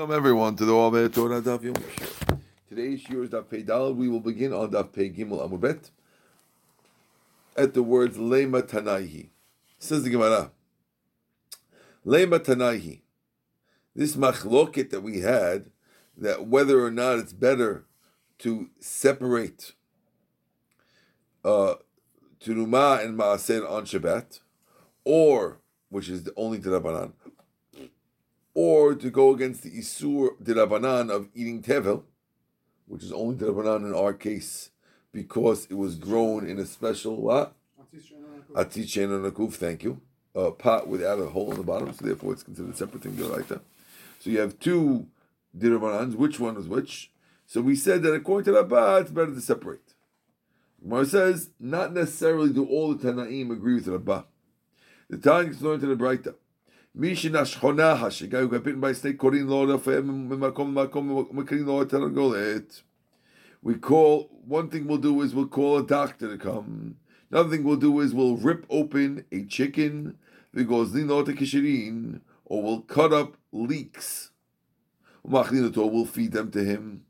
Welcome everyone to the Omer Torah Daf Yom. Today's Shir is Daf Pei Dalet. We will begin on Daf Pei Gimel Amud Bet at the words Lema Tanaihi. Says the Gemara. Lema Tanaihi. This machloket that we had, that whether or not it's better to separate uh, Turuma and Maaser on Shabbat, or, which is the only Rabbanan, or to go against the Isur Dirabanan of eating Tevel, which is only Dirabanan in our case, because it was grown in a special what? Atichen and thank you. A pot without a hole in the bottom, so therefore it's considered a separate thing, like that. So you have two Dirabanans, which one is which? So we said that according to Rabbah, it's better to separate. Gemara says, not necessarily do all the Tanaim agree with Rabbah. The Tanaim is learned to the Braita. Mishin Ashchona Hash, a guy who got bitten by a snake, Korin Lord of Makom Makom Makrin. We call one thing we'll do is we'll call a doctor to come. Another thing we'll do is we'll rip open a chicken, because kishirin, or we'll cut up leeks. We'll feed them to him.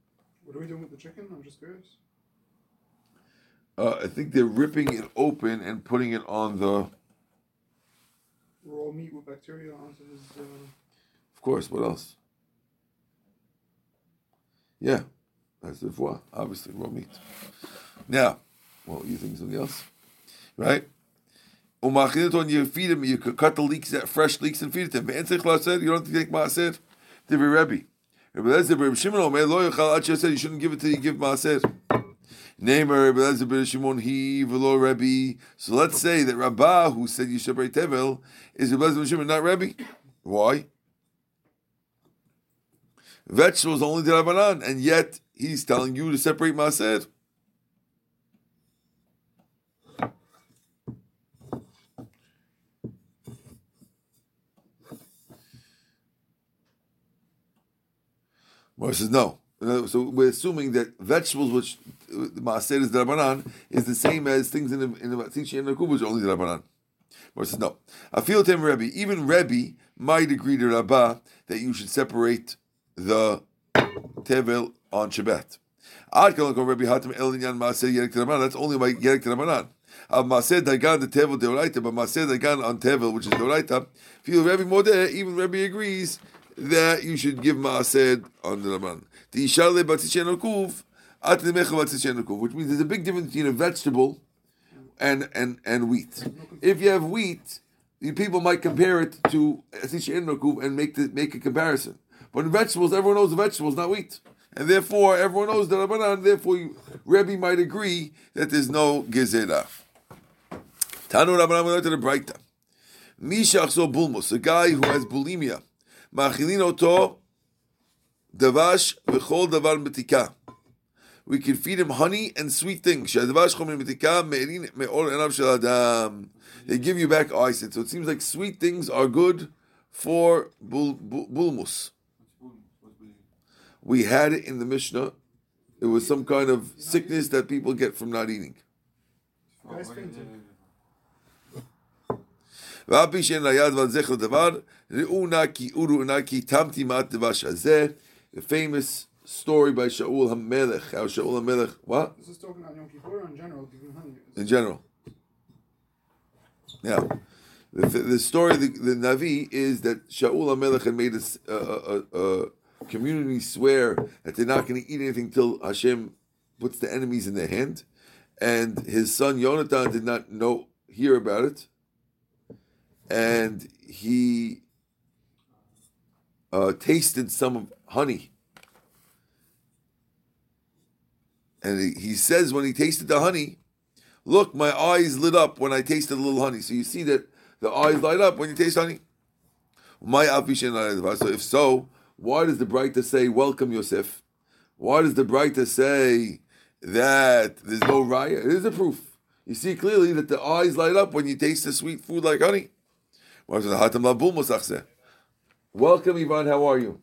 What are we doing with the chicken? I'm just curious. Uh, I think they're ripping it open and putting it on the. Raw meat with bacteria onto his. Uh... Of course. What else? Yeah, that's the foie. Obviously, raw meat. Now, well, you think something else, right? You feed him. You cut the leeks, that fresh leeks, and feed it to him. You don't take maaser. Divi Rebbe. Rebbe Shimon Omer lo yochal said you shouldn't give it till you give maaser. Neymar Rebbe ben Shimon he velo Rebbe. So let's say that Rabbah, who said break tevel, is Rebbe ben Shimon, not Rebbe. Why? Vegetables only the Rabbanan, and yet he's telling you to separate maaser. Moshe says no. So we're assuming that vegetables, which maaser is drabanan, is the same as things in the in the Vatzichi and the Kubush, only drabanan. Moshe says no. Feel him Rebbe. Even Rebbe might agree to Rabbah that you should separate the tevel on Shabbat. Ad go Rebbe Hatim El Inyan Maaser Yerek Drabanan. That's only by Yerek Drabanan. Av Maaser Dagan the Tevel Deoraita, but Maaser Dagan on Tevel, which is Deoraita. Feel Rebbe Modeh, even Rebbe agrees that you should give maaser on the Rabban. The ishale batzichenokuf kuv at the mecha batzichenokuf, which means there's a big difference between a vegetable and and and wheat. If you have wheat, people might compare it to and make the, make a comparison. But in vegetables, everyone knows vegetables, not wheat, and therefore everyone knows the rabbanan. Therefore, you, Rebbe might agree that there's no gezerah. Tanu rabbanan went to the brayta. Mishach so bulmos, a guy who has bulimia, machilin oto, davash v'chol davar betika We can feed him honey and sweet things. שהדבש חומר מתיקה מארין מאור עיניו של אדם. They give you back eyesight. So it seems like sweet things are good for bul, bul, bulmus. We had it in the Mishnah. It was some kind of sickness that people get from not eating. ואף פי שאין ליד ועל זכר דבר, ראו נא כי אורו נא כי תמתי מעט דבש הזה, the famous story by Shaul HaMelech, how Shaul HaMelech, what? This is talking about Yom Kippur in general, In general. Yeah. The, the story of the, the Navi is that Shaul HaMelech had made a, a, a, a community swear that they're not going to eat anything till Hashem puts the enemies in their hand. And his son Yonatan did not know hear about it and he uh, tasted some of honey. And he, says when he tasted the honey, look, my eyes lit up when I tasted a little honey. So you see that the eyes light up when you taste honey. My So if so, why does the Braita say, welcome Yosef? Why does the Braita say that there's no raya? It is a proof. You see clearly that the eyes light up when you taste the sweet food like honey. Welcome, Ivan. How are you?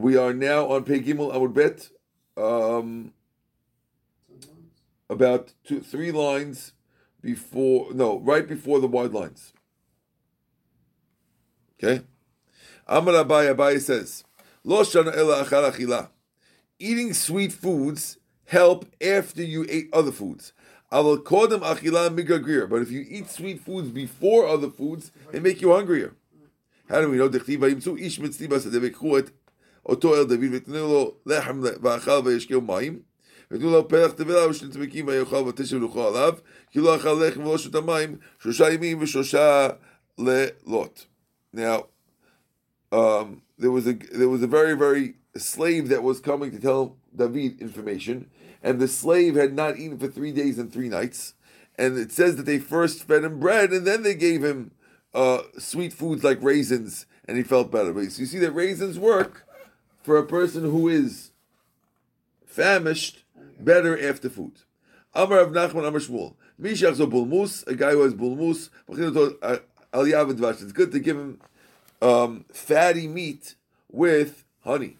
We are now on Pei Gimel Amud Bet, um, about two, three lines before, no, right before the wide lines. Okay, Amar Abai Abai says, Lo shana ela. Eating sweet foods help after you ate other foods. I will call them achila migagrir. But if you eat sweet foods before other foods, they make you hungrier. How do we know? אותו אל דוד ותנו לו לחם ואכל וישקעו מים ותנו לו פרח תבלה ושני צמיקים ויאכל ותשב לוכו עליו כי לא אכל לחם ולא שותה מים שלושה ימים ושלושה לילות. Now, um, there was a there was a very very slave that was coming to tell David information, and the slave had not eaten for three days and three nights, and it says that they first fed him bread and then they gave him uh, sweet foods like raisins, and he felt better. But you see that raisins work for a person who is famished better after food. Amar of Nachman Amar Shmuel. Mishach zo bulmus, a guy who has bulmus, dvash. It's good to give him um, fatty meat with honey.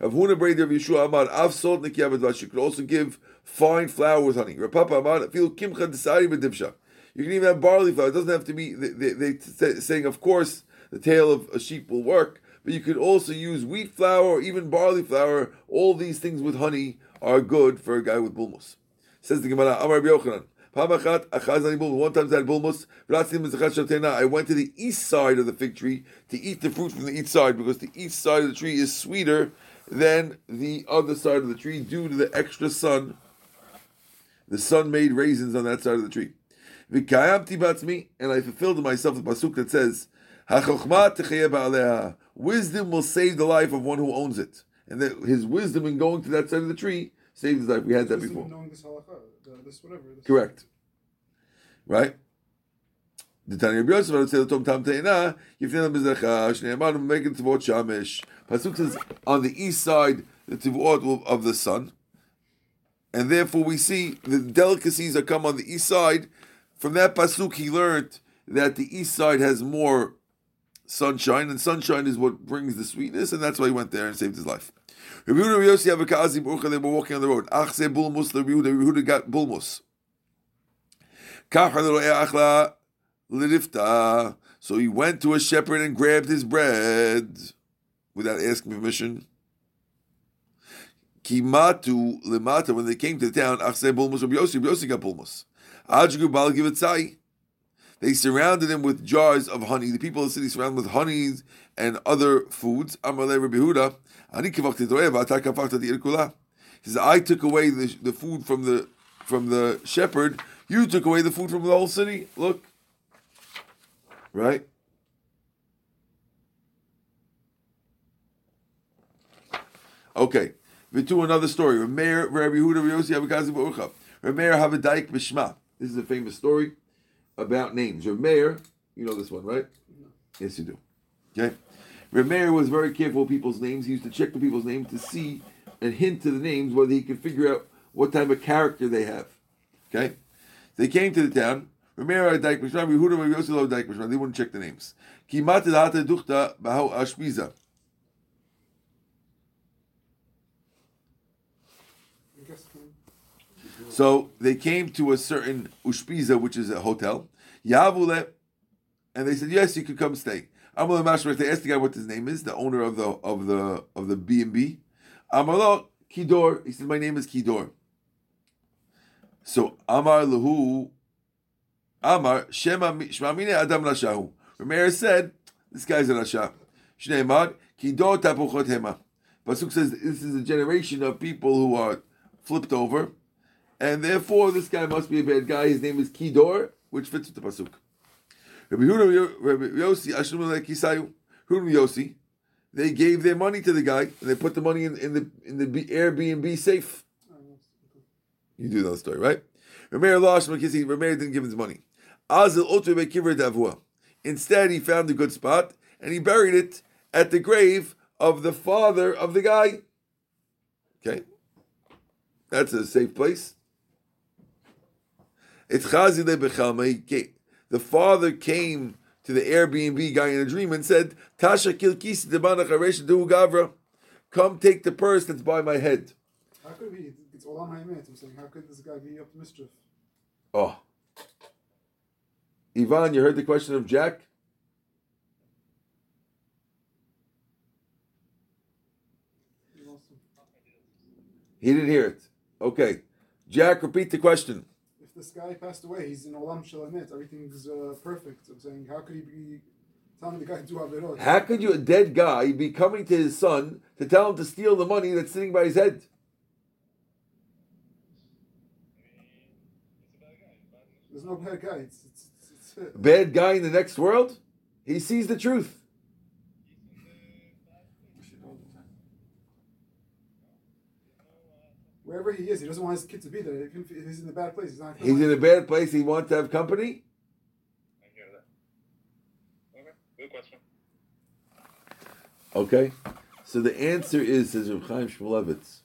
Rav Huna Breder of Yeshua Amar Av salt nikiyav dvash. You could also give fine flour with honey. Rav Papa Amar feel kimcha desari b'divsha. You can even have barley flour. It doesn't have to be. They, they, they saying, of course, the tail of a sheep will work, but you could also use wheat flour or even barley flour. All these things with honey are good for a guy with bulmus. Says the Gemara, Amar. One time I had bulmus. I went to the east side of the fig tree to eat the fruit from the east side because the east side of the tree is sweeter than the other side of the tree due to the extra sun. The sun made raisins on that side of the tree. And I fulfilled myself the pasuk that says, Wisdom will save the life of one who owns it. And that his wisdom in going to that side of the tree saved his life. We had that before. This halakha, this whatever. This Correct. Right? The Tanya Rabbi Yosef, I would say, the Tom Tam Teina, Yifnei Mizracha, Shnei Amanu, Megan Tivot Shamish. Pasuk says, on the east side, the Tivot of the sun. And therefore we see the delicacies that come on the east side. From that Pasuk, he learned that the east side has more sunshine, and sunshine is what brings the sweetness, and that's why he went there and saved his life. They were walking on the road. Ach. Got bulmus. So he went to a shepherd and grabbed his bread without asking permission. Kimatu lemata. When they came to the town, ach se bulmus Rabbi Yossi. Rabbi Yossi got bulmus. Ajgu bal givetzai. They surrounded him with jars of honey. The people of the city surrounded with honeys and other foods. He says, I took away the, the food from the from the shepherd. You took away the food from the whole city. Look. Right? Okay. Vitu another story. Rameir Rabbi Yehuda Rabbi Yossi Abikazi. This is a famous story about names. Rameir, you know this one, right? Yes, you do. Okay. Rameir was very careful with people's names. He used to check the people's names to see and hint to the names whether he could figure out what type of character they have. Okay. They came to the town. Rameir had Daik Mishma, Yehuda Rabbi Yossi loved Daik Mishma. They wouldn't check the names. Kimat Duchta Bahau Ashbiza. I guess. um, So they came to a certain Ushpiza, which is a hotel. Yavule, and they said, "Yes, you could come stay." Amalei Mashmer. They asked the guy what his name is, the owner of the of the of the B and B. Amalo oh, Kidor. He said, "My name is Kidor." So Amar Lahu, Amar Shema Shmamine Adam Rashahu. Rameir said, "This guy's a Rasha." Shneimad Kidor Tapuchot Hema. Pasuk says this is a generation of people who are flipped over, and therefore this guy must be a bad guy. His name is Kidor, which fits with the pasuk. Rabbi they gave their money to the guy, and they put the money in, in the in the Airbnb safe. You do know the story, right? Rameir lost. Rameir didn't give him his money. Instead, he found a good spot and he buried it at the grave of the father of the guy. Okay, that's a safe place. It's Chazile Bechalma. He ca- The father came to the Airbnb guy in a dream and said, "Tasha kilkisi debanach gavra, come take the purse that's by my head." How could he? It's all on my Ha'imet. I'm saying, how could this guy be up to mischief? Oh. Ivan, you heard the question of Jack? He didn't hear it. Okay. Jack, repeat the question. This guy passed away, he's in Olam Shalamet, everything's uh, perfect. I'm saying, how could he be telling the guy to do Averot? How could you, a dead guy, be coming to his son to tell him to steal the money that's sitting by his head? There's no bad guy. It's, it's, it's, it's, Bad guy in the next world? He sees the truth. Wherever he is, he doesn't want his kid to be there. If He's in a bad place. He's not. He's in a bad place. He wants to have company. I hear that. Okay, good question. Okay. So the answer is, says Reb Chaim Shmulevitz,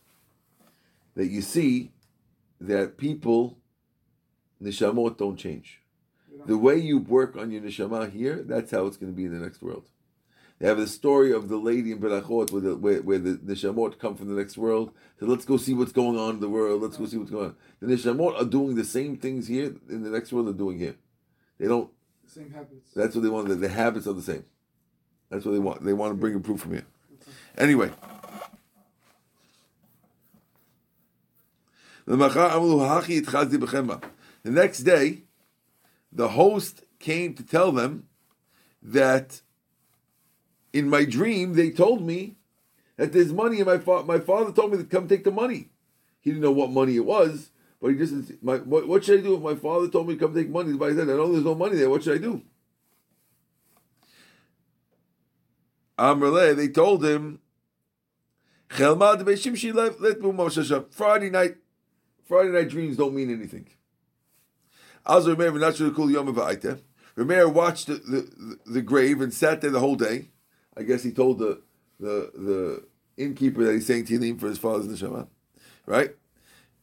that you see that people, nishamot don't change. The way you work on your neshama here, that's how it's going to be in the next world. They have the story of the lady in Berachot where the, where, where the neshamot come from the next world. So let's go see what's going on in the world. Let's go see what's going on. The neshamot are doing the same things here in the next world they're doing here. They don't. The Same habits. That's what they want. The, the habits are the same. That's what they want. They want to bring a proof from here. Anyway. The next day, the host came to tell them that in my dream they told me that there's money and my fa- my father told me to come take the money. He didn't know what money it was, but he just my what, what should I do if my father told me to come take money? But I said I know there's no money there. What should I do? Amrle, they told him Friday night Friday night dreams don't mean anything. Also, remember, Yom Remeir watched the, the, the grave and sat there the whole day. I guess he told the the the innkeeper that he's saying Tehillim for his father's neshama, right?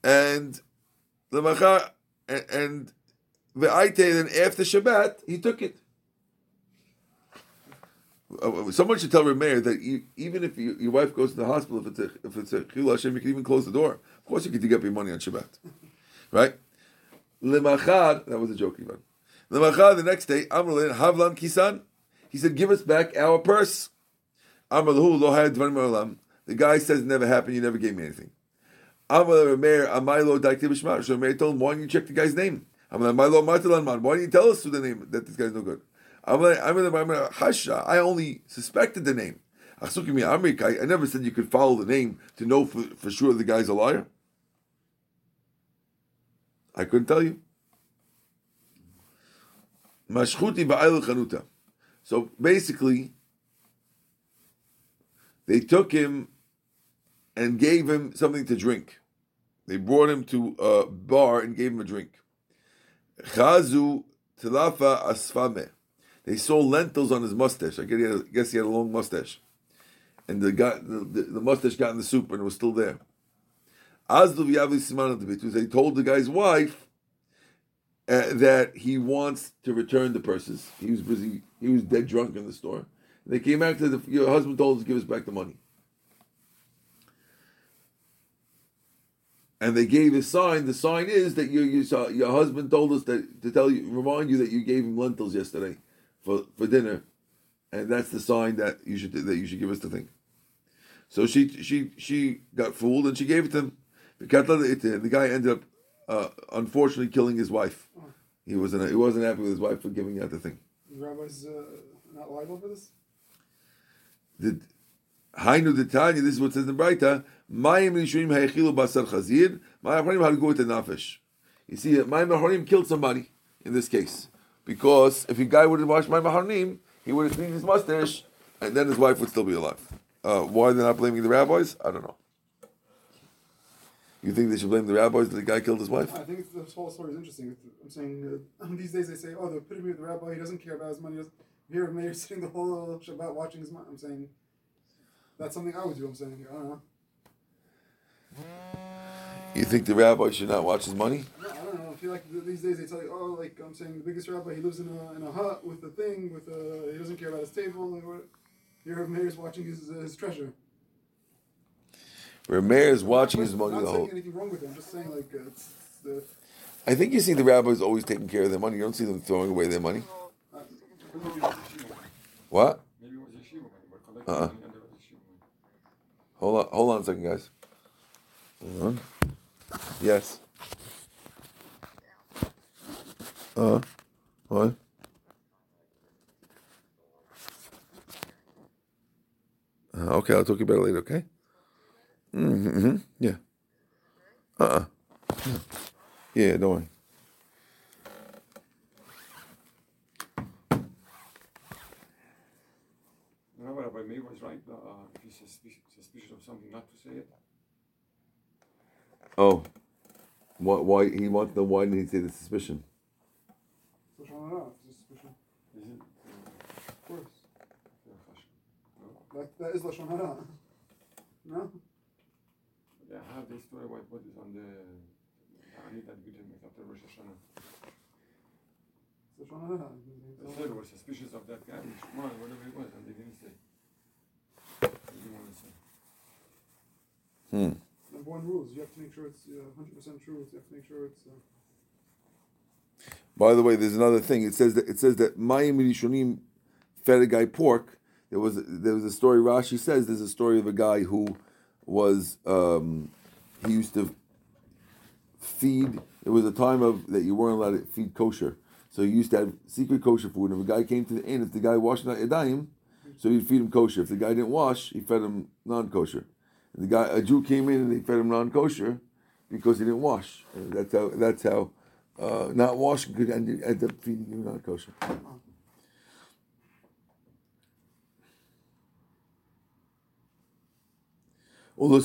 And the machar and, the Aite, then after Shabbat, he took it. Uh, Someone should tell Remeir that even if you, your wife goes to the hospital, if it's a if it's a chil Hashem, you can even close the door. Of course, you can dig up your money on Shabbat, right? Lemachad, that was a joke, Ivan. Lemachad, the next day, Amrulin Havlan Kisan, he said, "Give us back our purse." The guy says, "It never happened. You never gave me anything." Remeir told him, "Why didn't you check the guy's name?" Why didn't you tell us the name that this guy's no good? I only suspected the name. I, I never said you could follow the name to know for, for sure the guy's a liar. I couldn't tell you. Ba'ayl chanuta. So basically, they took him and gave him something to drink. They brought him to a bar and gave him a drink. Chazu tilafa asfame. They saw lentils on his mustache. I guess he had a, long mustache, and the guy, the, the, mustache got in the soup and it was still there. Azdu v'yavi siman They told the guy's wife uh, that he wants to return the purses. He was busy. He was dead drunk in the store. They came back to the. Your husband told us to give us back the money. And they gave a sign. The sign is that your your, your husband told us that to tell you, remind you that you gave him lentils yesterday for, for dinner, and that's the sign that you should that you should give us the thing. So she she she got fooled and she gave it to him. The guy ended up uh, unfortunately killing his wife. He wasn't he wasn't happy with his wife for giving out the thing. Rabbi's uh, not liable for this. The Hainu Tanya, this is what says in Braita. Mayim Rishonim Hayechilu Basar Chazir. Mayim had to go with the nafesh. You see, Mayim Harim killed somebody in this case because if a guy would have washed Mayim Harim, he would have cleaned his mustache, and then his wife would still be alive. Uh, why they're not blaming the rabbis? I don't know. You think they should blame the rabbis that the guy killed his wife? I think this whole story is interesting. I'm saying uh, these days they say, "Oh, the epitome of the rabbi. He doesn't care about his money." Here, Meir sitting the whole Shabbat watching his money. I'm saying that's something I would do. I'm saying I don't know. You think the rabbi should not watch his money? No, I don't know. I feel like these days they tell you, "Oh, like I'm saying, the biggest rabbi. He lives in a in a hut with a thing with a. He doesn't care about his table. And what, here, Meir's watching his uh, his treasure. Rameir is watching his money the whole. anything wrong with it. I'm just saying like uh, it's, it's the. I think you see the rabbis always taking care of their money. You don't see them throwing away their money. What? Maybe it was yeshiva money, but collecting Uh-uh. money under yeshiva money. Hold on, hold on a second, guys. Hold on. Yes. Uh, what? Uh, okay, I'll talk to you about it later, okay? Mm-hmm, yeah. Uh-uh. Yeah. yeah, don't worry. No, but Rabbi Meir was right. Uh, if he's suspicious, of something, not to say it. Oh. Why, why, he to know why did he say the suspicion? Hara. It's suspicion. Is it? Of course. That, that is lashon hara. No. Yeah, I have this story about what is on the. I need that good after Rosh Hashanah. It's lashon hara. They said they were suspicious of that guy, Shmuel, whatever it was, and they didn't say. They didn't want to say. Hmm. Number one rules: you have to make sure it's uh, 100% true. You have to make sure it's. Uh, By the way, there's another thing. It says that it says that Mayim Rishonim fed a guy pork. There was there was a story. Rashi says there's a story of a guy who was um, he used to feed. It was a time of that you weren't allowed to feed kosher, so he used to have secret kosher food. And if a guy came to the inn, if the guy washed not yadayim, so he'd feed him kosher. If the guy didn't wash, he fed him non-kosher. And the guy, a Jew came in and he fed him non-kosher because he didn't wash. And that's how. That's how. Uh, not washing could end, end up feeding you non-kosher. After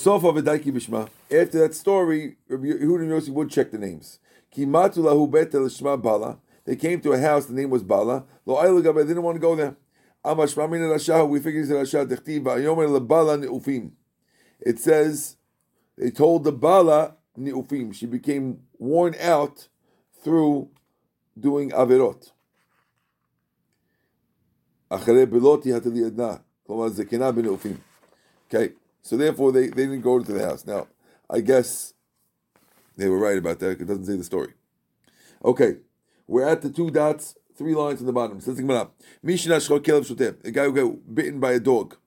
that story, Rabbi Yehuda and Yossi would check the names. Kimatu lahu bet l'shma bala. They came to a house. The name was Bala. Lo aylu They didn't want to go there. Amashma min rasha. We figured it's rasha dechtiv. Yomer lebala neufim. It says they told the Bala neufim. She became worn out through doing averot. אחרי בלותי התליעדנה, כלומר זקנה בנאופים. Okay, so therefore they, they didn't go to the house. Now, I guess they were right about that. It doesn't say the story. Okay, we're at the two dots, three lines on the bottom. Says the Gemara, Mishna shchol kelev shoteh, a guy who got bitten by a dog.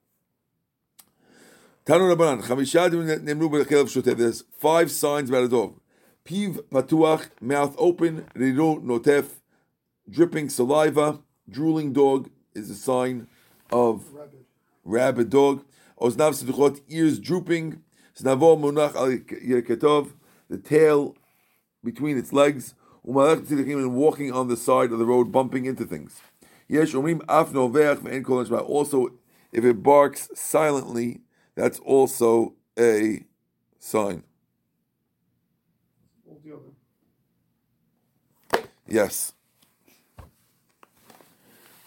Tanu Rabbanan, chamisha nemru b'kelev shoteh. There's five signs about a dog. Piv patuach, mouth open, riru notef, dripping saliva, drooling dog is a sign of rabid. rabid dog. Oznav seduchot, ears drooping. Snavo munach al yeketov, the tail between its legs. Umalach tzidachim, and walking on the side of the road, bumping into things. Yesh omrim af noveach ve'en kol. Also, if it barks silently, that's also a sign. Yes.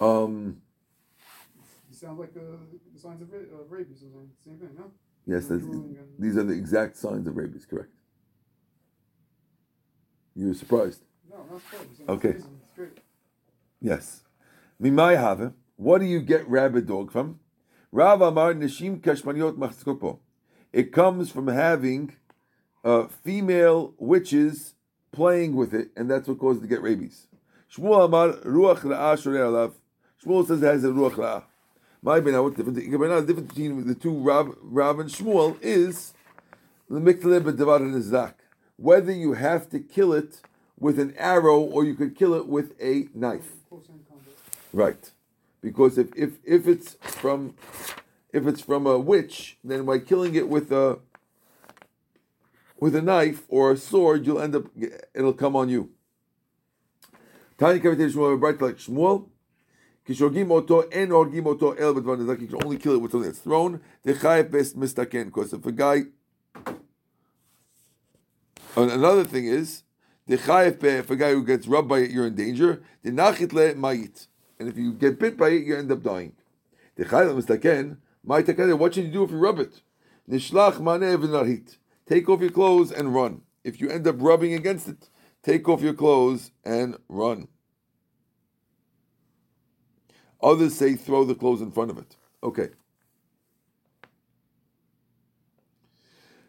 Um. You sound like uh, the signs of ra- uh, rabies or something. Same thing, huh? Yes, these are the exact signs of rabies. Correct. You were surprised. No, not rabies. Okay. It's amazing. It's great. Yes. Mimai have. What do you get rabid dog from? Rav Amar Nishim Kashmaniot Machskopo. It comes from having uh, female witches playing with it, and that's what causes it to get rabies. Shmuel Amar Ruach Ra'ah Shorei Alav. Shmuel says it has a Ruach Ra'ah. My ben, what's the difference? The difference between the two Rav, Rav and Shmuel is. Whether you have to kill it with an arrow or you could kill it with a knife. Right. Because if, if if it's from if it's from a witch, then by killing it with a with a knife or a sword, you'll end up it'll come on you. Bright like Shmuel. Kishogim oto en orgim oto el b'dvar. You can only kill it with something that's thrown. Techayef best mistaken. Because if a guy another thing is the chayef if a guy who gets rubbed by it, you're in danger. The nachit le ma'it, and if you get bit by it, you end up dying. The chayef mistaken ma'it What should you do if you rub it? Nishlach maneh v'narhit. Take off your clothes and run. If you end up rubbing against it, take off your clothes and run. Others say throw the clothes in front of it. Okay.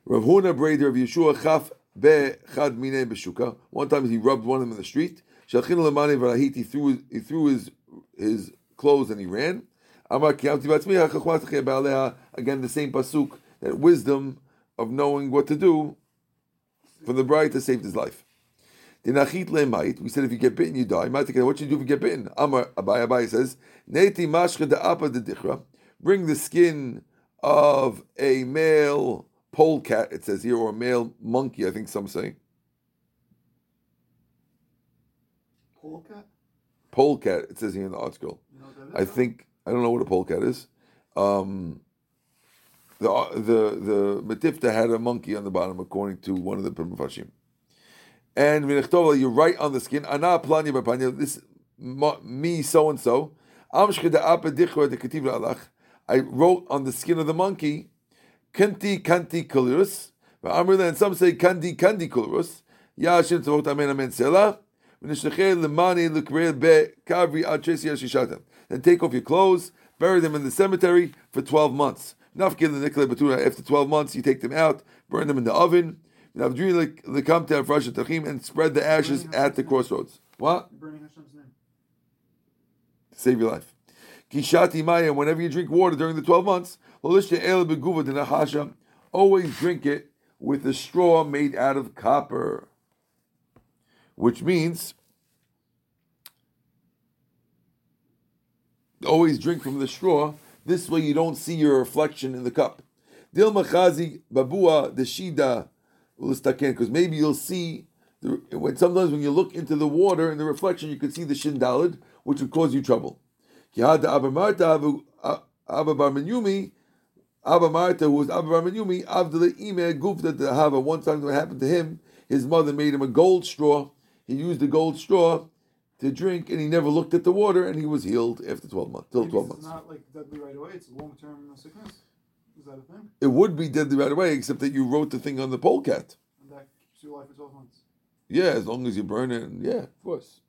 Rav Huna of Yeshua Chaf Be Chad Mine Beshuka. One time he rubbed one of them in the street. Shalchin Lamani Varahit, he threw his, he threw his his clothes and he ran. Again, the same pasuk that wisdom of knowing what to do for the bride to save his life. The nachit lemait. We said if you get bitten, you die. What should you do if you get bitten? Amar Abai Abai says, Neti mashcha de apa dichra. Bring the skin of a male polecat. It says here, or a male monkey. I think some say Polecat? polecat. It says here in the article. You know I think I don't know what a polecat is. Um, the the the Metivta had a monkey on the bottom, according to one of the Mefarshim. And v'nechtova, you write on the skin, ana planya b'panya, this me so and so. Ketiv alach. I wrote on the skin of the monkey, kanti kanti kulirus. And some say kandi kandi kulirus. Ya Hashem tzavot amen amen selah. Then take off your clothes, bury them in the cemetery for 12 months. After 12 months, you take them out, burn them in the oven, and spread the ashes at the crossroads. What? You're burning Hashem's name. Save your life. Kishati maya, whenever you drink water during the 12 months, always drink it with a straw made out of copper. Which means always drink from the straw. This way you don't see your reflection in the cup. Dil machazi babua the shida because maybe you'll see the, when sometimes when you look into the water in the reflection, you can see the shindalid, which would cause you trouble. Abba Bar Menyumi, Abba Marta, who was Abba Bar Menyumi, Abdullah Ime Gufta to Hava. One time what happened to him, his mother made him a gold straw. He used the gold straw to drink, and he never looked at the water, and he was healed after twelve months. Till Maybe twelve It's months. not like deadly right away. It's a long term sickness. Is that a thing? It would be deadly right away, except that you wrote the thing on the polecat. And that keeps you alive for 12 months. Yeah, as long as you burn it. and- Yeah, of course.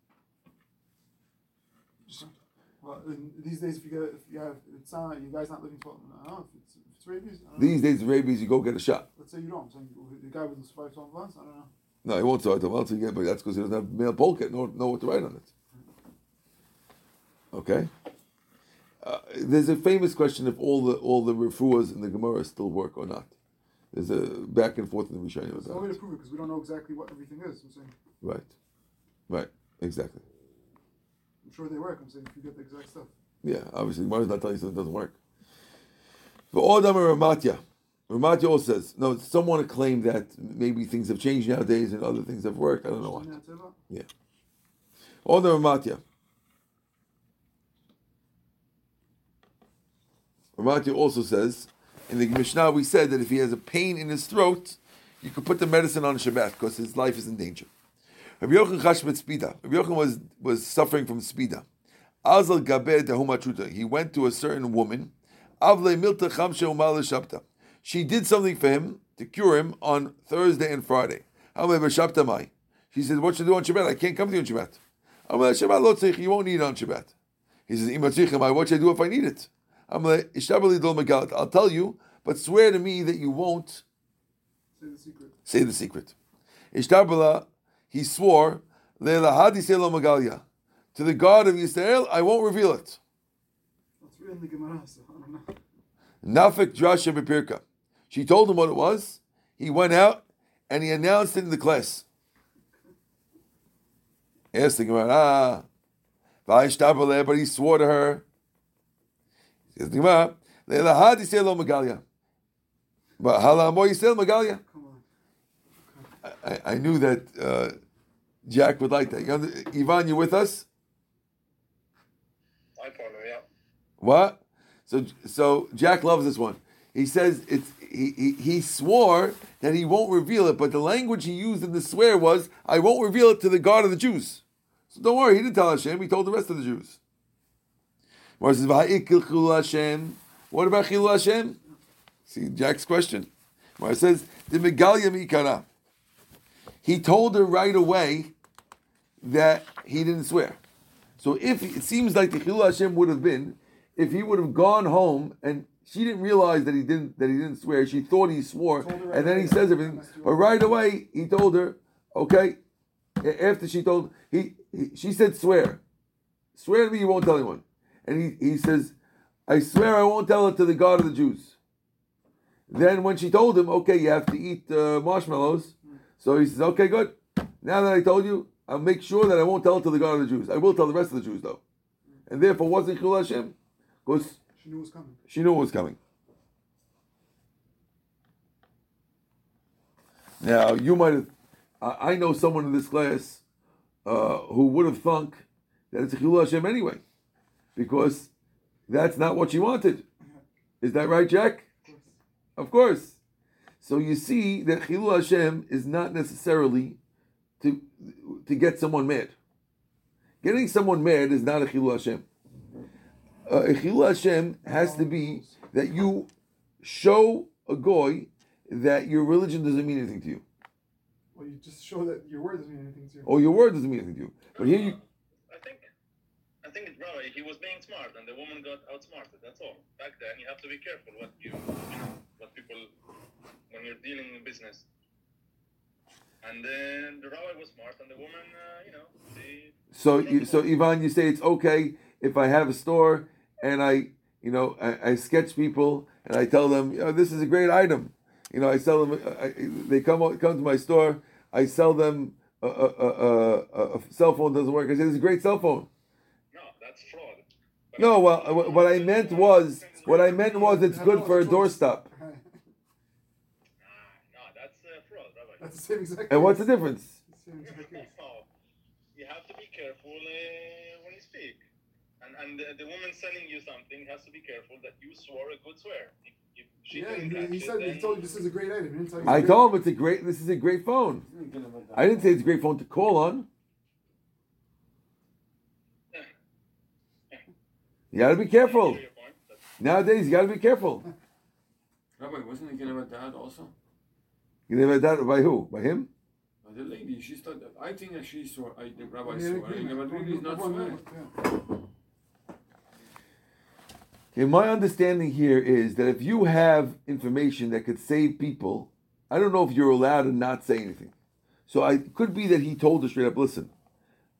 Well, these days, if you get, if you have, it's uh, not, you guys not living 12 I don't know if it's, if it's rabies. I don't know. These days, rabies, you go get a shot. Let's say you don't. I'm saying the guy would survive 12 months. I don't know. No, he won't start the months again, but that's because he doesn't have male polecat, know, know what to write on it. Okay? Uh, there's a famous question if all the all the refuahs in the Gemara still work or not. There's a back and forth in the Rishonim There's no way to prove it because we don't know exactly what everything is. I'm saying, Right. Right. Exactly. I'm sure they work. I'm saying if you get the exact stuff. Yeah, obviously, Gemara's not telling you something doesn't work. But Odam Ramatya. Ramatya also says, no, some want to claim that maybe things have changed nowadays and other things have worked. I don't know what. Yeah. Odam Ramatya. Ramatya also says, in the Mishnah, we said that if he has a pain in his throat, you could put the medicine on Shabbat because his life is in danger. Rabbi Yochanan Chashmet Spida. Rabbi Yochanan was, was suffering from Spida. Azal Gabe Dahumatruta. He went to a certain woman. Avle Milta Chamshe Umal Shabta. She did something for him to cure him on Thursday and Friday. She said, What should I do on Shabbat? I can't come to you on Shabbat. Shabbat You won't need it on Shabbat. He says, Ima Tzich, what should I do if I need it? Amle Ishtabali Dol Megalit. I'll tell you, but swear to me that you won't Say the secret. say the secret. Ishtabala, he swore, Leila Hadi Selo To the God of Israel, I won't reveal it. That's in the Gemara, so I don't know. Nafik Drasha Bepirka. She told him what it was. He went out and he announced it in the class. Asked the Gemara, ah, but he swore to her. Says the Gemara, Leila Hadi Selo Magalia. But Halamo Yisrael Magalia. Come. I, I knew that uh, Jack would like that. You under, Ivan, you with us? I follow, yeah. What? So so Jack loves this one. He says it's he, he, he swore that he won't reveal it, but the language he used in the swear was, I won't reveal it to the God of the Jews. So don't worry, he didn't tell Hashem, he told the rest of the Jews. Mar says, "V'ha'ikil chilul Hashem. What about Chilul Hashem? See Jack's question. Mar says, the Megalia Mikara. He told her right away that he didn't swear. So if it seems like the Chilul Hashem would have been, if he would have gone home and she didn't realize that he didn't that he didn't swear, she thought he swore, right and then he says everything. But right away he told her, okay. After she told he, he she said swear, swear to me you won't tell anyone, and he, he says, I swear I won't tell it to the God of the Jews. Then when she told him, okay, you have to eat uh, marshmallows, so he says, okay, good. Now that I told you, I'll make sure that I won't tell it to the God of the Jews. I will tell the rest of the Jews though. And therefore, wasn't Chilul Hashem because She knew it was coming. she knew it was coming. Now you might have. I I know someone in this class uh, who would have thunk that it's a Chilul Hashem anyway, because that's not what she wanted. Is that right, Jack? Of course. So you see that Chilul Hashem is not necessarily to to get someone mad. Getting someone mad is not a Chilul Hashem. Uh, a Chilul Hashem has to be that you show a goy that your religion doesn't mean anything to you, Well, you just show that your word doesn't mean anything to you. Oh, your word doesn't mean anything to you. But here you, I think, I think it's Rabbi. He was being smart, and the woman got outsmarted. That's all. Back then, you have to be careful what you, you know, what people when you're dealing in business. And then the rabbi was smart, and the woman, uh, you know, she. so you, so Ivan, you say it's okay if I have a store and I, you know, I, I sketch people and I tell them, you know, this is a great item. You know, I sell them. I, they come come to my store. I sell them a, a, a, a, a cell phone doesn't work. I say this is a great cell phone. No, that's fraud. But No, well, what- what I meant was what I meant was it's good for a doorstop. No, that's uh, fraud, Rabbi. That's the same exact. And what's the difference? Same. No, you have to be careful uh, when you speak. And, and the, the woman selling you something has to be careful that you swore a good swear. If, if she Yeah, he, he said he told you this is a great item. He didn't tell you. I it's told him it's a great. This is a great phone. I didn't say it's a great phone to call on. You gotta be careful. I hear your point, but Nowadays, you gotta be careful. Rabbi, wasn't he gonna have dad also? You never that by who? By him? But the lady, she started. I think that she saw. I, the rabbi great- saw. yeah, her, agreement. but really is not Everyone swear. knew yeah. Okay, my understanding here is that if you have information that could save people, I don't know if you're allowed to not say anything. So I it could be that he told her straight up, listen,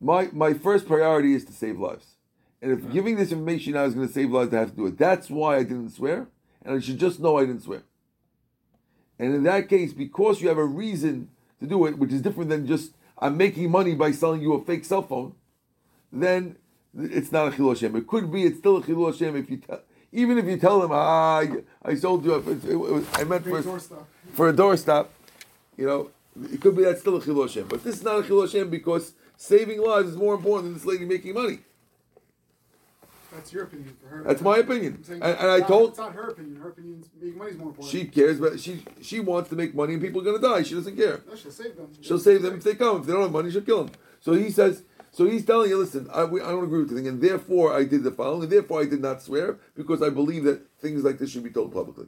my my first priority is to save lives. And if giving this information out is going to save lives, I have to do it. That's why I didn't swear, and I should just know I didn't swear. And in that case, because you have a reason to do it, which is different than just I'm making money by selling you a fake cell phone, then it's not a chilul Hashem. It could be it's still a chilul Hashem if you tell, even if you tell them, ah, I- I sold you, a, it, it, was- I meant Great for, doorstop. for a doorstop, you know, it could be that's still a chilul Hashem. But this is not a chilul Hashem because saving lives is more important than this lady making money. That's your opinion for her. That's my opinion. Saying And, and I it's not- told it's not her opinion. Her opinion is making money is more important. she cares, but she she wants to make money and people are gonna die. She doesn't care. No, she'll save them. She'll save them if they come. If they don't have money, she'll kill them. So he says. So he's telling you, listen, I, we- I don't agree with the thing, and therefore I did the following, and therefore I did not swear because I believe that things like this should be told publicly.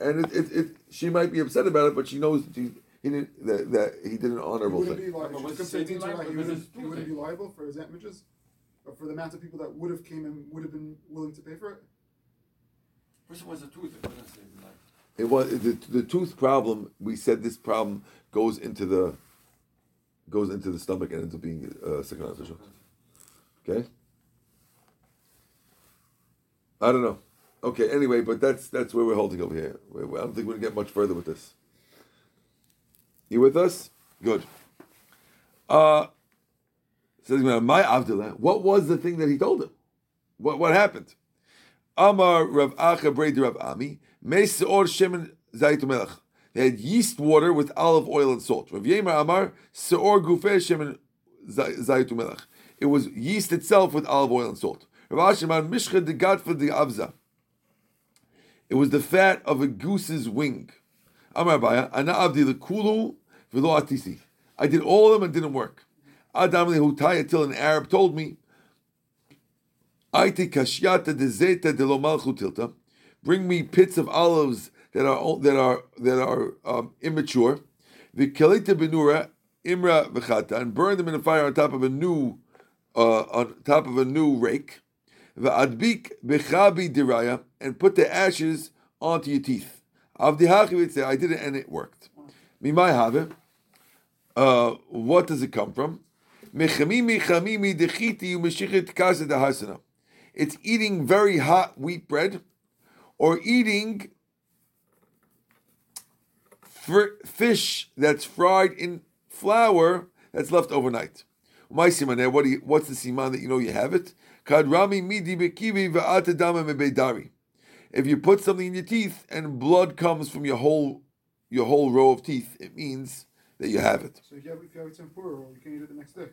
And it, it, it she might be upset about it, but she knows that she, he didn't that, that he did an honorable wouldn't thing. be liable. But was he say saving to you, lives he wouldn't, he wouldn't be liable for his damages, or for the amount of people that would have came and would have been willing to pay for it. First was a tooth. It wasn't saving life. It was the, the tooth problem. We said this problem goes into the goes into the stomach and ends up being uh, second official. Okay. I don't know. Okay. Anyway, but that's that's where we're holding over here. I don't think we're gonna get much further with this. You with us? Good. Uh says my Abdullah. What was the thing that he told him? What what happened? Amar Rav Acha Rav Ami, Meseor Shemen Zayit Melech. They had yeast water with olive oil and salt. Rav Yemer Amar Seor Gufeh Shemen Zayit Melech. It was yeast itself with olive oil and salt. Rav Asherman Mishcha de Gadfa de Avza. It was the fat of a goose's wing. Amar Baya, Ana Avdi Lekulu V'lo Atisi. I did all of them and didn't work. Adam Lehutaya till an Arab told me, Aite kashyata de zeta de. Bring me pits of olives that are that are that are um, immature. V'kelita benura imra v'chata and burn them in a fire on top of a new uh, on top of a new rake. Bechabi diraya and put the ashes onto your teeth. Avdihachi I did it and it worked. Mimai have uh, what does it come from? It's eating very hot wheat bread or eating fish that's fried in flour that's left overnight. My siman, eh, what do you, what's the siman that you know you have it? Kadrami. If you put something in your teeth and blood comes from your whole your whole row of teeth, it means that you have it. So if you have, if you have a tempura you can eat it the next day.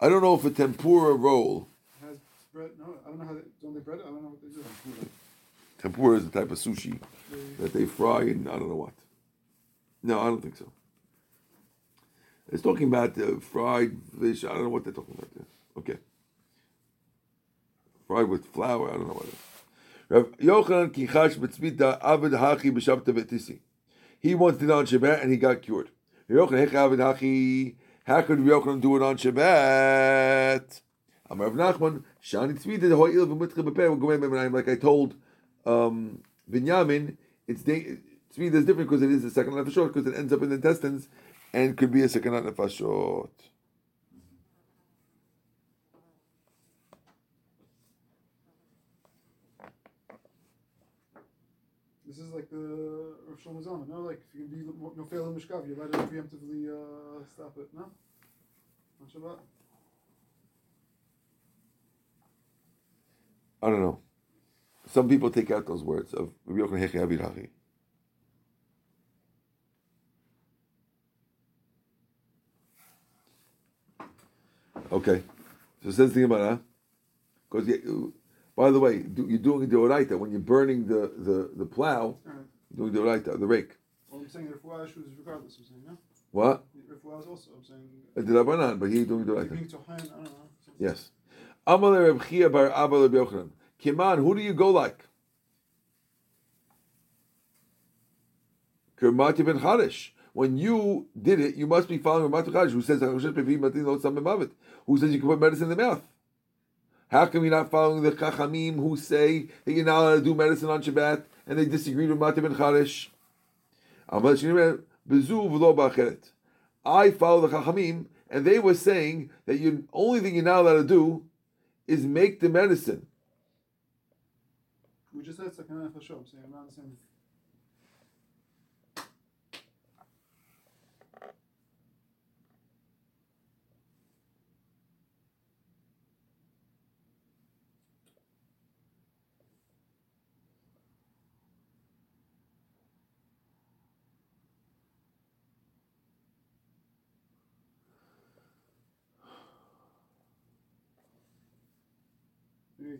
I don't know if a tempura roll, has bread. No, I don't know how they don't they bread it. I don't know what they do. tempura is a type of sushi that they fry in I don't know what. No, I don't think so. It's talking about the fried fish. I don't know what they're talking about there. Okay. Fried with flour. I don't know what it is. Rav Yochanan kichash b'tzmita avid hachi b'shabta v'tisi. He once did on Shabbat and he got cured. Yochanan hech avid hachi. How could Yochanan do it on Shabbat? Amar Rav Nachman shani the ho'il v'mitcha b'peh v'gomei b'menayim. Like I told um, Binyamin, it's da- tzmita is different because it is a sakanat nefashot because it ends up in the intestines and could be a sakanat nefashot. this is like the Shlomo Zalman. No, like if you can be no fail in mishkav, you're allowed to preemptively uh, stop it. No, on Shabbat. I don't know. Some people take out those words of Rabbi Yochanan Hechi Avid Hachi. Okay, so says the Gemara. Because by the way, do, you're doing the oraita when you're burning the the, the plow. Doing the oraita, the rake. Well, I'm saying refuah is regardless. I'm saying no. What? Refuah is also. I'm saying. Uh, The Rabbanan, but he's doing the You're oraita. being tohan. I don't know. Yes. Amalei Reb Chia bar Abba Reb Yochanan. Kiman, who do you go like? Kermati ben Charish. When you did it, you must be following Kermati Charish, who says who says you can put medicine in the mouth. How come you're not following the Chachamim who say that you're not allowed to do medicine on Shabbat and they disagreed with Mati ben Charish? Amalei Shneimeh, Bezu v'lo ba'acheret. I follow the Chachamim, and they were saying that you only thing you're not allowed to do is make the medicine. We just I'm not saying.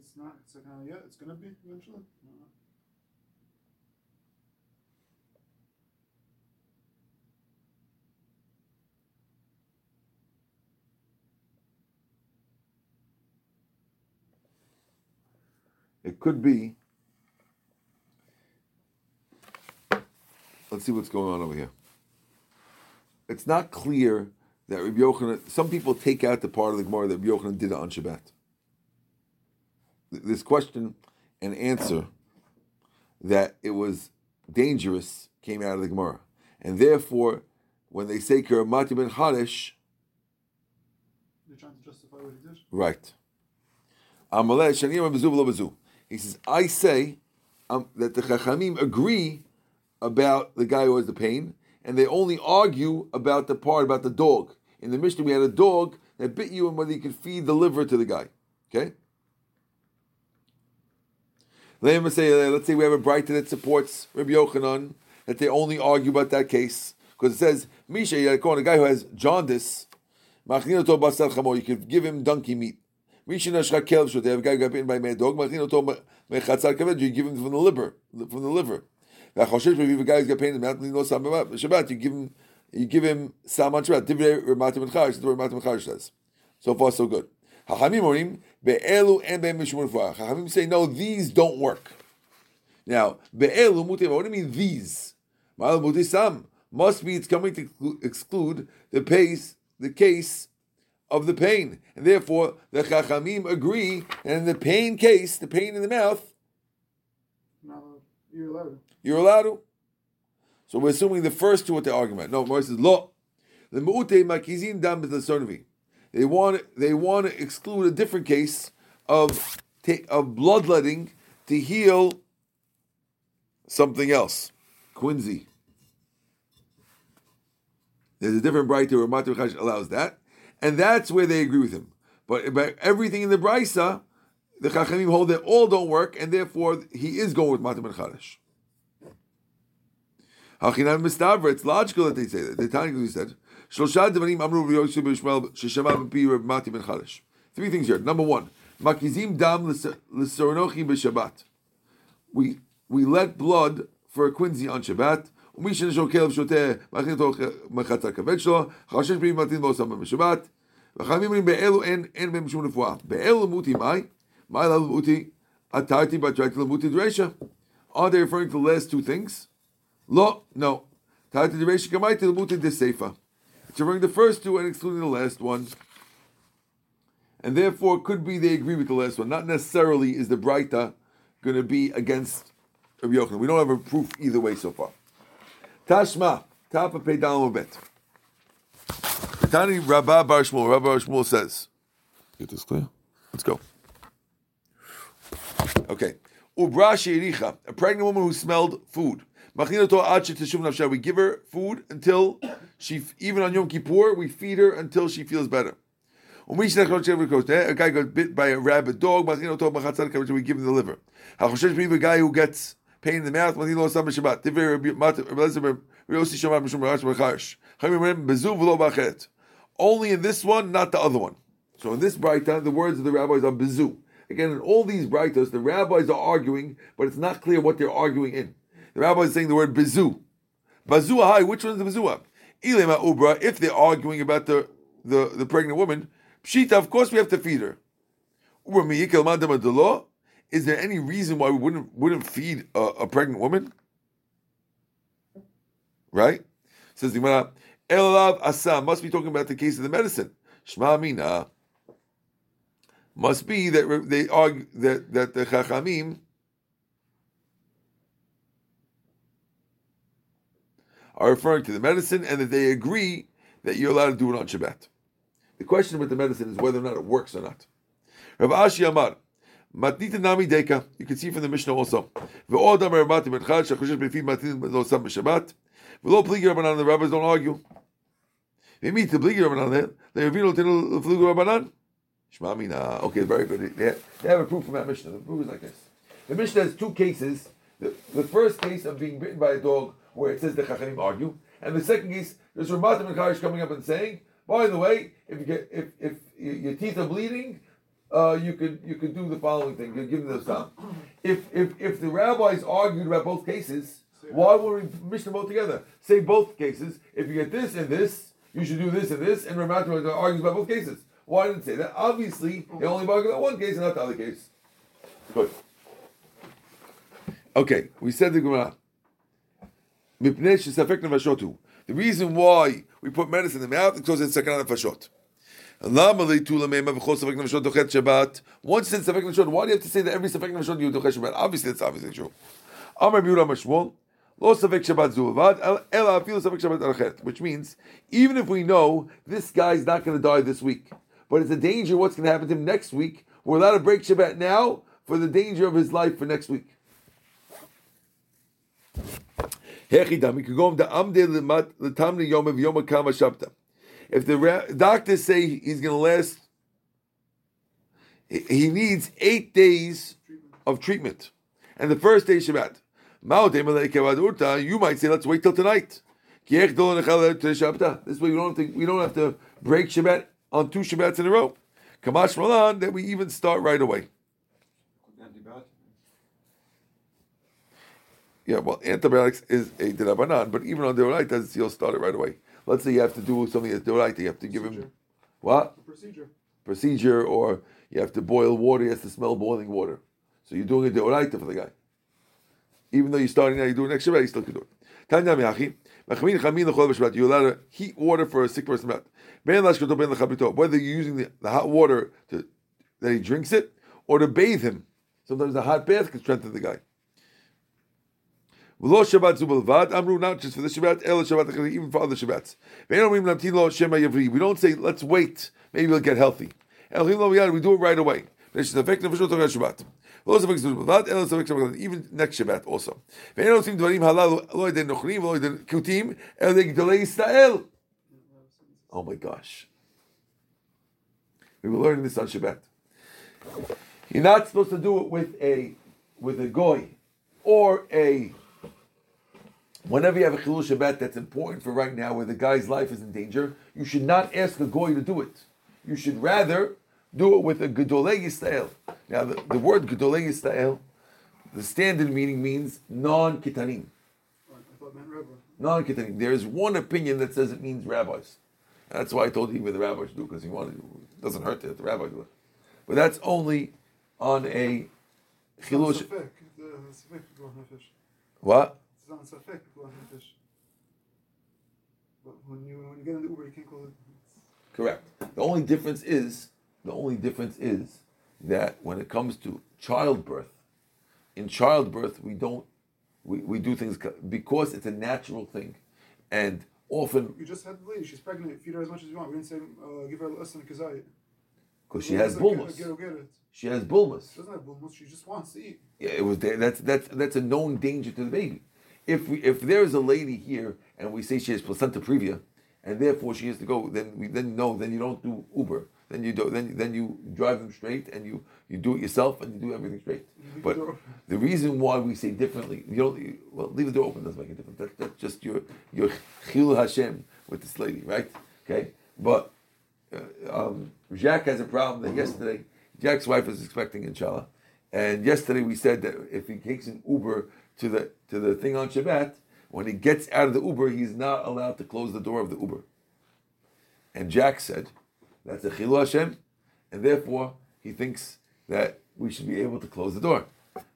It's not. It's like uh, yeah, it's gonna be eventually. Uh, It could be. Let's see what's going on over here. It's not clear that Rabbi Yochanan. Some people take out the part of the Gemara that Rabbi Yochanan did on Shabbat. Th- This question and answer that it was dangerous came out of the Gemara, and therefore, when they say Karamati ben Harish, They're trying to justify what he did. Right. Amaleh shanim bezu v'lo bezu. He says, I say um, that the Chachamim agree about the guy who has the pain, and they only argue about the part about the dog. In the Mishnah, we had a dog that bit you, and whether you could feed the liver to the guy. Okay. Let me say, uh, Uh, let's say we have a Braita that supports Rabbi Yochanan, that they only argue about that case because it says Misha Yarkon, a guy who has jaundice, you could give him donkey meat. Misha nashcha kelv they have a guy who got bitten by a mad dog, you give him from the liver, from the liver. If a guy who's got pain in the Shabbat, you give him, you give him sam Shabbat. Divrei Ramatim and Charish, the Ramatim and Charish says. So far, so good. Hachamim orim be'elu and be'mishmur fuah. Hachamim say no, these don't work. Now be'elu mutim. What do you mean these? Ma'al mutisam must be it's coming to exclude the pace, the case of the pain, and therefore the Chachamim agree. And in the pain case, the pain in the mouth, Not you're allowed. you're allowed to. So we're assuming the first two are the argument. No, Moses says lo. The mu'ute makizin dam b'tasonavi. They want they want to exclude a different case of of bloodletting to heal something else. Quincy. There's a different bright where Matir Chash allows that, and that's where they agree with him. But about everything in the Brisa, the Chachamim hold that all don't work, and therefore he is going with Matir Ben Chadash. Hachinam Mistavra, it's logical that they say that. The Tanya said, Shlosha Devarim Amru Yosef Bishmael Sheshama B'Pi Reb Mati Ben Chadash. Three things here. Number one, Makizim Dam L'Soronochi B'Shabbat. We we let blood for a quincy on Shabbat. ומי שנשו כלב שותה, מכין אותו מחץ הכבד שלו, חשש בי מתאים לא שם בשבת. וחכמים אומרים, באלו אין, אין בהם שום רפואה. באלו למותי מאי? מאי לאו למותי? עתרתי בתרתי למותי דרשא. Are they referring to the last two things? לא, no. תרתי דרשא גמייתי למותי דסייפה. To the first two and excluding the last one. And therefore, it could be they agree with the last one. Not necessarily is the Breita going to be against Rabbi Yochanan. We don't have a proof either way so far. Tashma, top of Peidal Bet. Tani Rabba Bar. Rabba Bar says, Get this clear? Let's go. Okay. Ubra sheiricha, a pregnant woman who smelled food. We give her food until she, even on Yom Kippur, we feed her until she feels better. A guy got bit by a rabid dog. We give him the liver. A guy who gets pain in the mouth. Only in this one, not the other one. So in this Braita, the words of the rabbis are bezu. Again, in all these Braitas, the rabbis are arguing, but it's not clear what they're arguing in. The rabbi is saying the word bezu. Bazua hi, which one is the bezua? Ilema ubra, if they're arguing about the, the, the pregnant woman, pshita, of course we have to feed her. Ubra miyikil madama law. Is there any reason why we wouldn't wouldn't feed a, a pregnant woman? Right? Says the Elav Asa must be talking about the case of the medicine. Shma Mina must be that they argue that, that the Chachamim are referring to the medicine and that they agree that you're allowed to do it on Shabbat. The question with the medicine is whether or not it works or not. Rav Ashi Amar, Matnita nami deka. You can see from the Mishnah also. Ve'od amar mati ben chad matin lo sam b'shabbat. Ve'lo pligi rabbanan. The rabbis don't argue. Maybe the pligi rabbanan. They reveal lo tenu pligi rabbanan. Shma mina. Okay, very good. They have, they have a proof from that Mishnah. The proof is like this. The Mishnah has two cases. The, the first case of being bitten by a dog, where it says the Chachamim argue, and the second case, there's Ramatim and Karish coming up and saying, by the way, if you get if if your teeth are bleeding, uh, you could you could do the following thing. You give them the sum. If if if the rabbis argued about both cases, why would we mix them both together? Say both cases. If you get this and this, you should do this and this. And Ramat argues about both cases. Why didn't it say that? Obviously, they only argue about one case and not the other case. Good. Okay, we said the Gemara. The reason why we put medicine in the mouth is because it's sakanat nefashot. Once it's Safek Nashot, why do you have to say that every Safek Nashot you Doche Shabbat? Obviously, it's obviously true. Amar Biura Mashmol, Lo Safek Shabbat Zuvad, Ela Afil Safek Shabbat Arachet, which means, even if we know this guy's not going to die this week, but it's a danger what's going to happen to him next week, we're allowed to break Shabbat now for the danger of his life for next week. Hechidam, we could go to Amde Yom of Yom Shabta. If the doctors say he's going to last, he needs eight days of treatment, and the first day Shabbat. You might say, let's wait till tonight. This way we don't think we don't have to break Shabbat on two Shabbats in a row. That we even start right away. Yeah, well, antibiotics is a derabanan, but even on the you'll start it right away. Let's say you have to do something that's right, you have to give him what procedure. procedure, or you have to boil water. He has to smell boiling water. So you're doing a deoraita for the guy. Even though you're starting now, you're doing extra you still can do it. Tanya miachi, machmin chamin lechol b'shabbat. You're allowed to heat water for a sick person. Shabbat. Ben lashkato ben lechabito. Whether you're using the, the hot water to that he drinks it or to bathe him. Sometimes a hot bath can strengthen the guy. V'lo Shabbat zubelvad amru not just for the Shabbat, el Shabbat achari, even for other Shabbats. Ve'en omrim lamtin lo shema yavri. We don't say let's wait, maybe he'll get healthy. El lo we do it right away. יש ספק נפשו תוך השבת. לא ספק ספק בלבד, אלא ספק שבת, even next שבת also. ואין עושים דברים הללו לא על ידי נוכלים ולא על ידי כותים, אלא על ידי גדולי ישראל. Oh my gosh. We were learning this on Shabbat. You're not supposed to do it with a with a goy or a whenever you have a chilul Shabbat that's important for right now, where the guy's life is in danger. You should not ask a goy to do it. You should rather do it with a gedolei yisrael. Now, the, the word gedolei yisrael, the standard meaning means non-kitanim. I thought man rabbi. Non-kitanim. There is one opinion that says it means rabbis. That's why I told you what the rabbis do because he wanted. It doesn't hurt to let the rabbi do it, but that's only on a chilul. safek. The safek pikuach nefesh. What? Not safek nefesh. But when you when you get in the Uber, you can't call it. Correct. The only difference is the only difference is that when it comes to childbirth, in childbirth we don't we, we do things because it's a natural thing, and often You just had the lady. She's pregnant. Feed her as much as you want. We didn't say uh, give her less than kazayit. because she has bulmus, Get, get it. she has bulmus. She doesn't have bulmus. She just wants to eat. Yeah, it was there. That's that's that's a known danger to the baby. If we if there is a lady here and we say she has placenta previa, and therefore she has to go, then we then no, then you don't do Uber. Then you do then then you drive them straight and you you do it yourself and you do everything straight. But the the reason why we say differently, you don't you- well leave the door open doesn't make a difference. That, that's just your your chil Hashem with this lady, right? Okay, but uh, um, Jack has a problem that yesterday Jack's wife is expecting inshallah, and yesterday we said that if he takes an Uber to the to the thing on Shabbat, when he gets out of the Uber, he's not allowed to close the door of the Uber. And Jack said that's a chilul Hashem, and therefore he thinks that we should be able to close the door.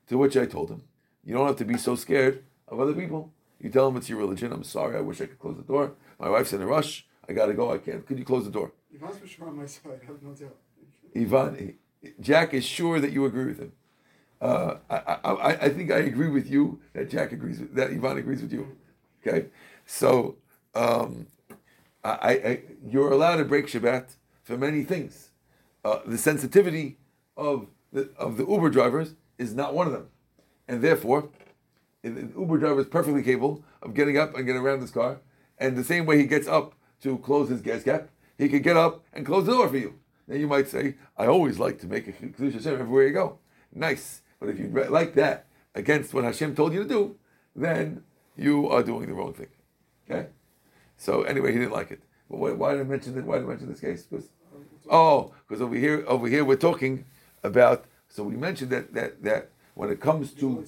To which I told him, you don't have to be so scared of other people. You tell them it's your religion. I'm sorry. I wish I could close the door. My wife's in a rush. I got to go. I can't. Could you close the door? Ivan's for sure on my side. I have no doubt. Ivan, Jack is sure that you agree with him. Uh, I, I, think I agree with you that Jack agrees with that Ivan agrees with you. Okay, so um, I, I, you're allowed to break Shabbat for many things. Uh, the sensitivity of the of the Uber drivers is not one of them, and therefore, the Uber driver is perfectly capable of getting up and getting around this car, and the same way he gets up to close his gas cap, he could get up and close the door for you. Then you might say, I always like to make a Kedusha Hashem everywhere you go. Nice. But if you like that against what Hashem told you to do, then you are doing the wrong thing. Okay? So anyway, he didn't like it. But why, why did I mention it? Why did I mention this case? Because oh, because over here, over here, we're talking about. So we mentioned that that that when it comes to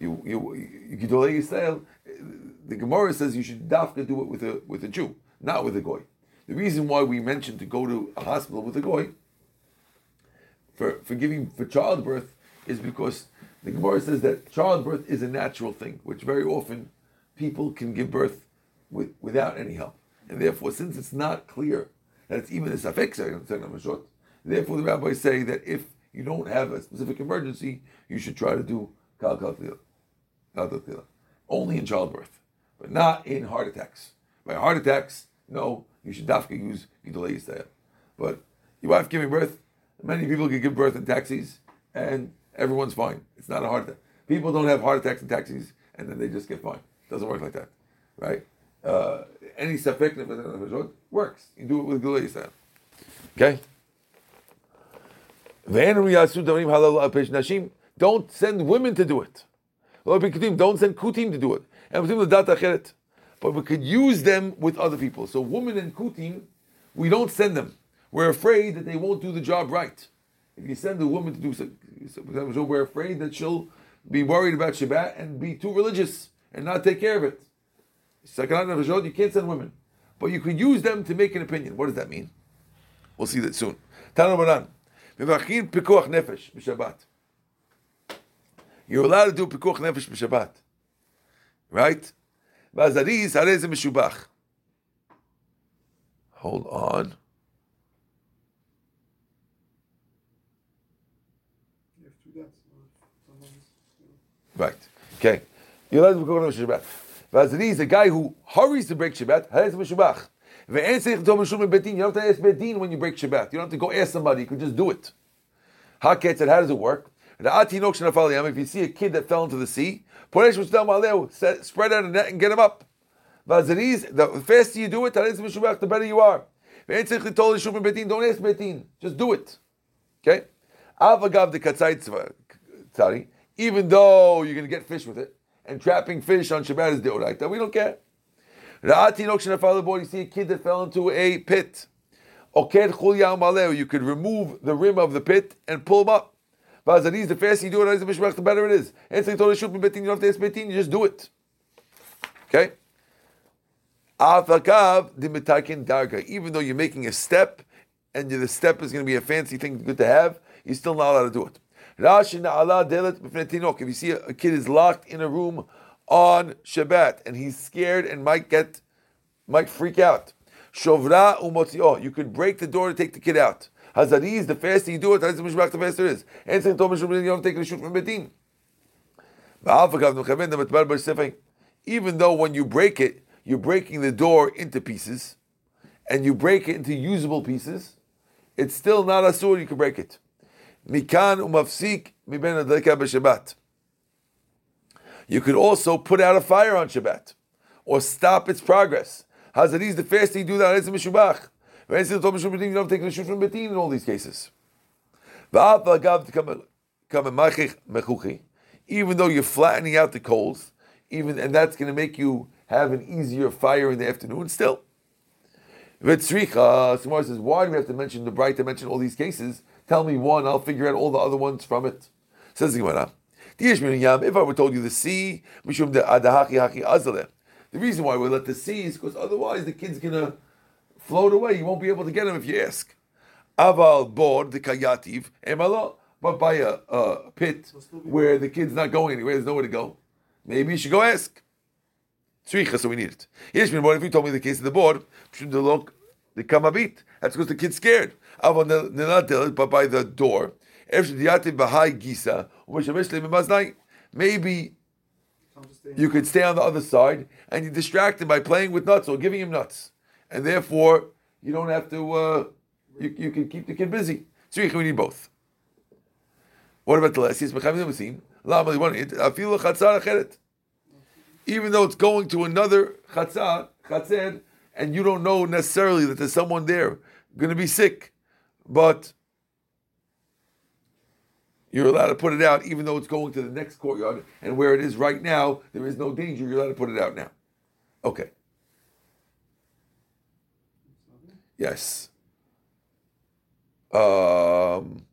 you you Gidolei Yisrael, the Gemara says you should dafka do it with a with a Jew, not with a goy. The reason why we mentioned to go to a hospital with a goy for for giving for childbirth is because the Gemara says that childbirth is a natural thing, which very often people can give birth with, without any help, and therefore, since it's not clear that it's even a short, therefore the rabbis say that if you don't have a specific emergency, you should try to do. Kal kal only in childbirth, but not in heart attacks. By heart attacks, no, you should dafka use Gidolei Yisrael. But your wife giving birth, many people can give birth in taxis, and everyone's fine. It's not a heart attack. People don't have heart attacks in taxis, and then they just get fine. It doesn't work like that, right? Uh, any safek works. You do it with Gidolei Yisrael. Okay. Don't send women to do it. Don't send kutim to do it. But we could use them with other people. So women and kutim, we don't send them. We're afraid that they won't do the job right. If you send a woman to do something, we're afraid that she'll be worried about Shabbat and be too religious and not take care of it. You can't send women. But you can use them to make an opinion. What does that mean? We'll see that soon. You're allowed to do pikuach nefesh b'Shabbat. Right? Hold on. You have two deaths. Someone's, Right. Okay. You're allowed to do pikuach nefesh b'Shabbat. V'azariz, a guy who hurries to break Shabbat, ze meshubach. Ve'en tzarich to mishum betin. You don't have to ask betin when you break Shabbat. You don't have to go ask somebody. You can just do it. Haketz said, how does it work? If you see a kid that fell into the sea, spread out a net and get him up. Vazariz, the faster you do it, the better you are. Shabbat, don't ask betin, just do it. Okay? Avagav the even though you're going to get fish with it, and trapping fish on Shabbat is deoraita, we don't care. You see a kid that fell into a pit. You could remove the rim of the pit and pull him up. The faster you do it, the better it is. And so you don't have to ask you just do it. Okay? Even though you're making a step, and the step is going to be a fancy thing, good to have, you're still not allowed to do it. If you see a kid is locked in a room on Shabbat and he's scared and might get, might freak out. Shovra umotio. You could break the door to take the kid out. Hazariz, the faster you do it, the faster it is. And saying Thomas you don't take the shoot from Betin. Even though when you break it, you're breaking the door into pieces, and you break it into usable pieces, it's still not asur, you can break it. Mikan umafsik miben b'Shabbat. You could also put out a fire on Shabbat, or stop its progress. Hazariz, the faster you do that, it's a mishubach. You don't take the from betin in all these cases. Even though you're flattening out the coals, even and that's going to make you have an easier fire in the afternoon, still. Vitzricha, Samar says, why do we have to mention the bright to mention all these cases? Tell me one, I'll figure out all the other ones from it. Says the Gemara. If I were told you the sea, the reason why we let the sea is because otherwise the kid's gonna float away. You won't be able to get him if you ask. Aval board the kayativ emalo, but by a, a pit where the kid's not going anywhere, there's nowhere to go. Maybe you should go ask. Tzricha, so we need it. Yes, if you told me the case of the board, should look the kamabit. That's because the kid's scared. But by the door, maybe you could stay on the other side and you distract him by playing with nuts or giving him nuts, and therefore you don't have to. Uh, you, you can keep the kid busy. So we need both. What about the last? Yes, even though it's going to another chatzah, and you don't know necessarily that there's someone there going to be sick, but you're allowed to put it out even though it's going to the next courtyard, and where it is right now, there is no danger. You're allowed to put it out now. Okay. Yes. Um,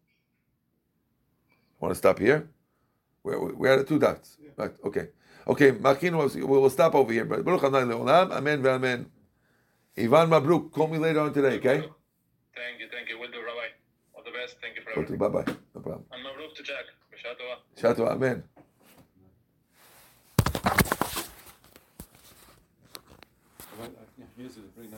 want to stop here? We're, we're at two dots. Yeah. Right. Okay. Okay, Makino, we'll stop over here. But Baruch Leolam, Amen. Ivan Mabruk, call me later on today, okay? Thank you, thank you. We'll do, Rabbi. All the best. Thank you for everything. Bye bye. No problem. And Mabruk to Jack. B'shah tova. Shato, Amen. Well, yeah, here's a very nice